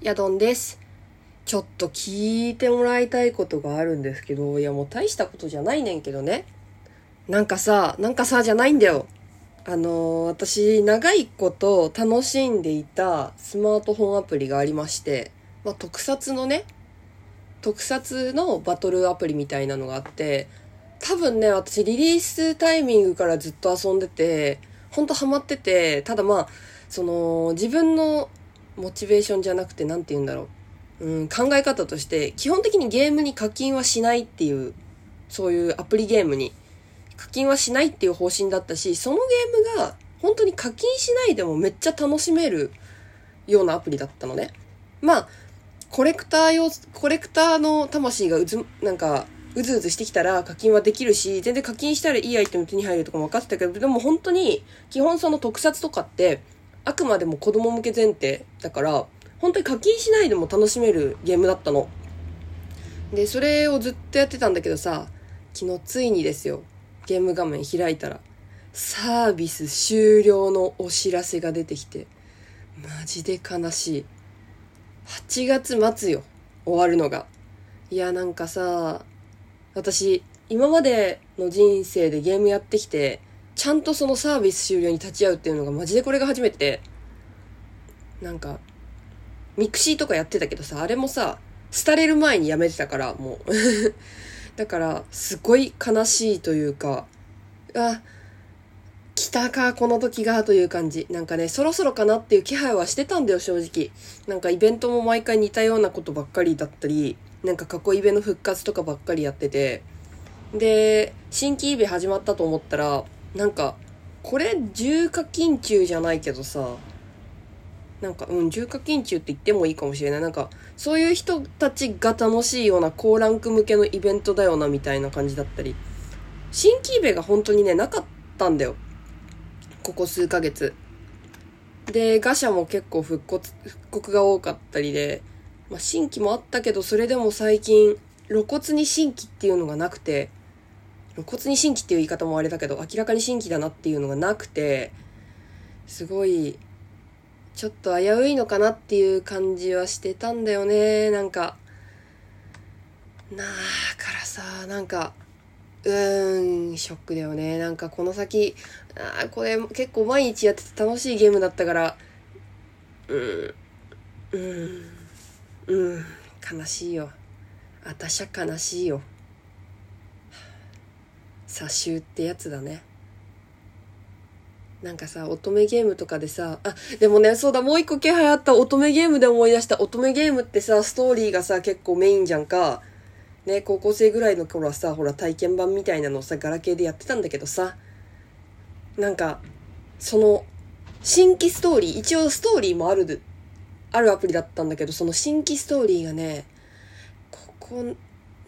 ヤドンです。ちょっと聞いてもらいたいことがあるんですけど、いやもう大したことじゃないねんけどね。なんかさ、なんかさじゃないんだよ。あのー私、長いこと楽しんでいたスマートフォンアプリがありまして、まあ、特撮のね、特撮のバトルアプリみたいなのがあって、多分ね、私リリースタイミングからずっと遊んでて、ほんとハマってて、ただまあ、その、自分のモチベーションじゃなくて、なんて言うんだろう。うん、考え方として、基本的にゲームに課金はしないっていう、そういうアプリゲームに課金はしないっていう方針だったし、そのゲームが本当に課金しないでもめっちゃ楽しめるようなアプリだったのね。まあ、コレクター用、コレクターの魂がうず、なんか、うずうずしてきたら課金はできるし、全然課金したらいいアイテム手に入るとかも分かってたけど、でも本当に、基本その特撮とかって、あくまでも子供向け前提だから、本当に課金しないでも楽しめるゲームだったの。で、それをずっとやってたんだけどさ、昨日ついにですよ、ゲーム画面開いたら、サービス終了のお知らせが出てきて、マジで悲しい。8月末よ、終わるのが。いや、なんかさ、私、今までの人生でゲームやってきて、ちゃんとそのサービス終了に立ち会うっていうのがマジでこれが初めて、なんか、ミクシーとかやってたけどさ、あれもさ、廃れる前にやめてたから、もう。だから、すごい悲しいというか、あ、来たか、この時が、という感じ。なんかね、そろそろかなっていう気配はしてたんだよ、正直。なんかイベントも毎回似たようなことばっかりだったり、なんか過去イベの復活とかばっかりやってて、で、新規イベ始まったと思ったら、なんか、これ重課金中じゃないけどさ、なんか、うん、重課金中って言ってもいいかもしれない。なんか、そういう人たちが楽しいような高ランク向けのイベントだよな、みたいな感じだったり。新規イベが本当にね、なかったんだよ。ここ数ヶ月。で、ガシャも結構復刻、復刻が多かったりで、まあ、新規もあったけど、それでも最近、露骨に新規っていうのがなくて、露骨に新規っていう言い方もあれだけど、明らかに新規だなっていうのがなくて、すごい、ちょっと危ういのかなっていう感じはしてたんだよね、なんか。なあ、からさ、なんか、うーん、ショックだよね。なんかこの先、あこれ結構毎日やってて楽しいゲームだったから、うん、うん、うん、悲しいよ。あたしゃ悲しいよ。差しってやつだね。なんかさ、乙女ゲームとかでさ、あ、でもね、そうだ、もう一個気配あった乙女ゲームで思い出した。乙女ゲームってさ、ストーリーがさ、結構メインじゃんか。ね、高校生ぐらいの頃はさ、ほら、体験版みたいなのをさ、ガラケーでやってたんだけどさ、なんか、その、新規ストーリー、一応ストーリーもある、あるアプリだったんだけど、その新規ストーリーがね、ここ、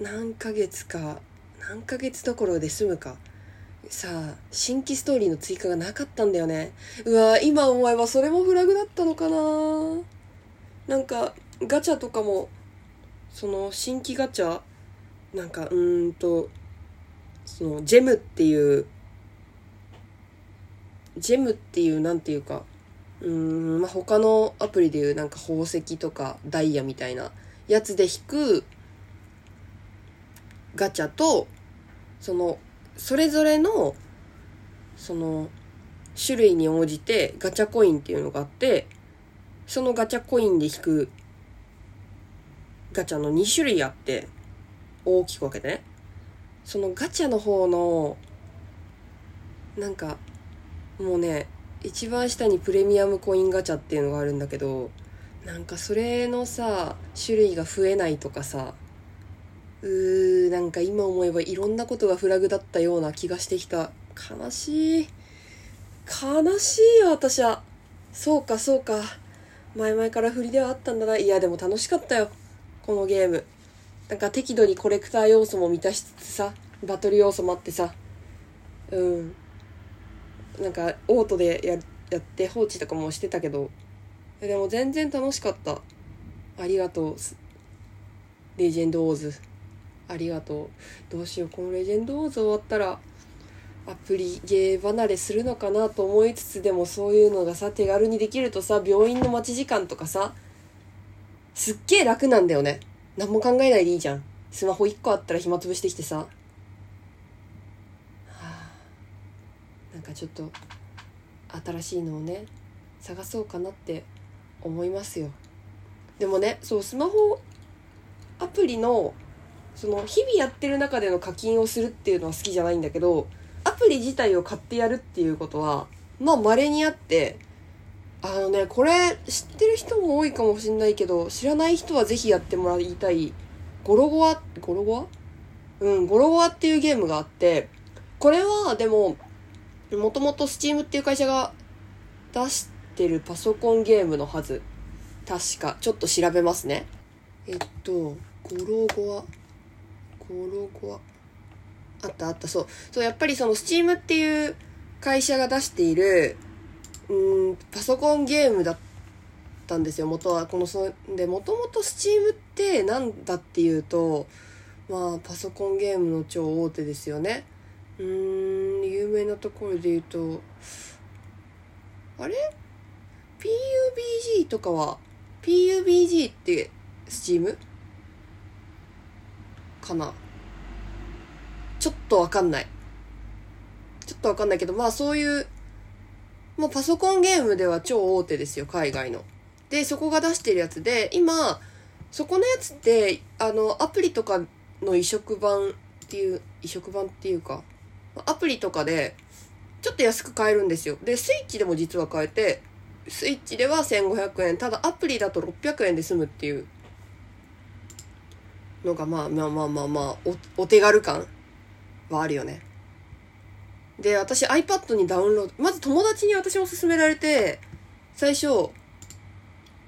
何ヶ月か、何ヶ月どころで済むか。さあ、新規ストーリーの追加がなかったんだよね。うわ今思えばそれもフラグだったのかななんか、ガチャとかも、その、新規ガチャなんか、うーんと、その、ジェムっていう、ジェムっていう、なんていうか、うーん、まあ、他のアプリでいうなんか宝石とかダイヤみたいなやつで引くガチャと、その、それぞれの、その、種類に応じてガチャコインっていうのがあって、そのガチャコインで引くガチャの2種類あって、大きく分けてね。そのガチャの方の、なんか、もうね、一番下にプレミアムコインガチャっていうのがあるんだけど、なんかそれのさ、種類が増えないとかさ、うー、なんか今思えばいろんなことがフラグだったような気がしてきた。悲しい。悲しいよ、私は。そうか、そうか。前々から振りではあったんだな。いや、でも楽しかったよ。このゲーム。なんか適度にコレクター要素も満たしつつさ、バトル要素もあってさ、うん。なんか、オートでややって放置とかもしてたけど、でも全然楽しかった。ありがとう。レジェンドオーズ。ありがとう。どうしよう、このレジェンドオーズ終わったら、アプリゲー離れするのかなと思いつつでもそういうのがさ手軽にできるとさ病院の待ち時間とかさすっげえ楽なんだよね。何も考えないでいいじゃん。スマホ1個あったら暇つぶしてきてさ。はあ、なんかちょっと新しいのをね探そうかなって思いますよでもねそうスマホアプリのその日々やってる中での課金をするっていうのは好きじゃないんだけどアプリ自体を買ってやるっていうことはまあ稀にあってあのねこれ知ってる人も多いかもしんないけど知らない人はぜひやってもらいたいゴロゴアゴロゴア？うんゴロゴアっていうゲームがあってこれはでももともと Steam っていう会社が出してるパソコンゲームのはず。確か。ちょっと調べますね。えっとゴロゴア？ゴロゴアあったあったそうそうやっぱりその Steam っていう会社が出しているうんパソコンゲームだったんですよ元はこのそでもともと Steam って何だっていうとまあパソコンゲームの超大手ですよねうん有名なところで言うとあれ ?PUBG とかは PUBG って Steam? かな。ちょっとわかんない。ちょっとわかんないけどまあそういうもうパソコンゲームでは超大手ですよ海外の。でそこが出してるやつで今そこのやつってあのアプリとかの移植版っていう移植版っていうかアプリとかでちょっと安く買えるんですよ。でスイッチでも実は買えてスイッチでは1500円ただアプリだと600円で済むっていうのがまあまあまあまあまあおお手軽感はあるよね。で私 iPad にダウンロードまず友達に私も勧められて最初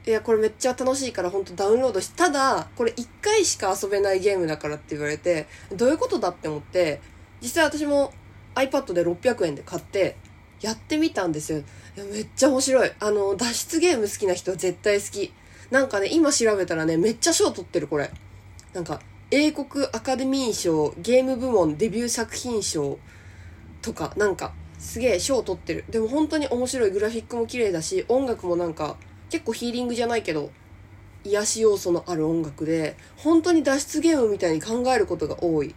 いやこれめっちゃ楽しいから本当ダウンロードしただこれ1回しか遊べないゲームだからって言われてどういうことだって思って実際私も iPad で600円で買ってやってみたんですよ。いやめっちゃ面白い。あの脱出ゲーム好きな人は絶対好き。なんかね今調べたらねめっちゃ賞取ってるこれ。なんか英国アカデミー賞ゲーム部門デビュー作品賞とかなんかすげえ賞を取ってる。でも本当に面白いグラフィックも綺麗だし音楽もなんか結構ヒーリングじゃないけど癒し要素のある音楽で本当に脱出ゲームみたいに考えることが多い。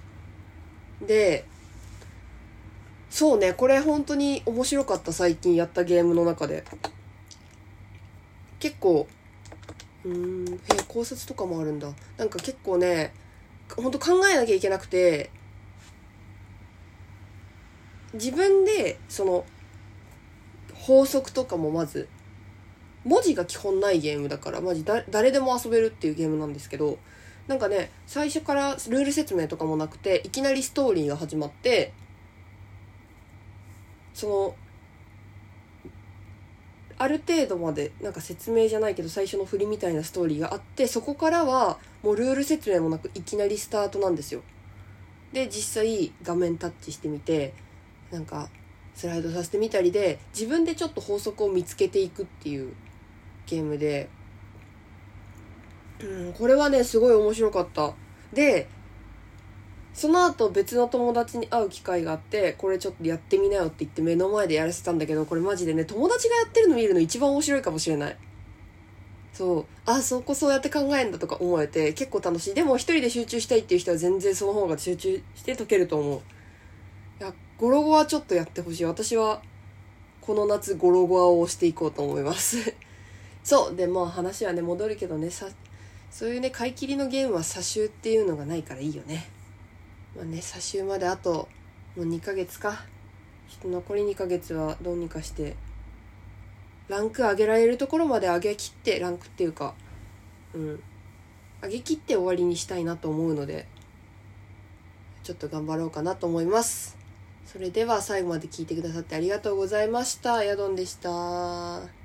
でそうねこれ本当に面白かった最近やったゲームの中で。結構うん。え考察とかもあるんだ。なんか結構ね本当考えなきゃいけなくて自分でその法則とかもまず文字が基本ないゲームだからマジだ誰でも遊べるっていうゲームなんですけどなんかね最初からルール説明とかもなくていきなりストーリーが始まってそのある程度までなんか説明じゃないけど最初の振りみたいなストーリーがあってそこからはもうルール説明もなくいきなりスタートなんですよ。で実際画面タッチしてみてなんかスライドさせてみたりで自分でちょっと法則を見つけていくっていうゲームで、うん、これはねすごい面白かった。でその後別の友達に会う機会があってこれちょっとやってみなよって言って目の前でやらせたんだけどこれマジでね友達がやってるの見るの一番面白いかもしれない。そう。あそこそうやって考えるんだとか思えて結構楽しい。でも一人で集中したいっていう人は全然その方が集中して解けると思う。いやゴロゴアちょっとやってほしい。私はこの夏ゴロゴアを押していこうと思います。そう。でもう話はね戻るけどねさそういうね買い切りのゲームは差しっていうのがないからいいよね。まあね差しまであともう2ヶ月か。ちょっと残り2ヶ月はどうにかしてランク上げられるところまで上げきってランクっていうかうん。上げきって終わりにしたいなと思うのでちょっと頑張ろうかなと思います。それでは最後まで聞いてくださってありがとうございました。ヤドンでした。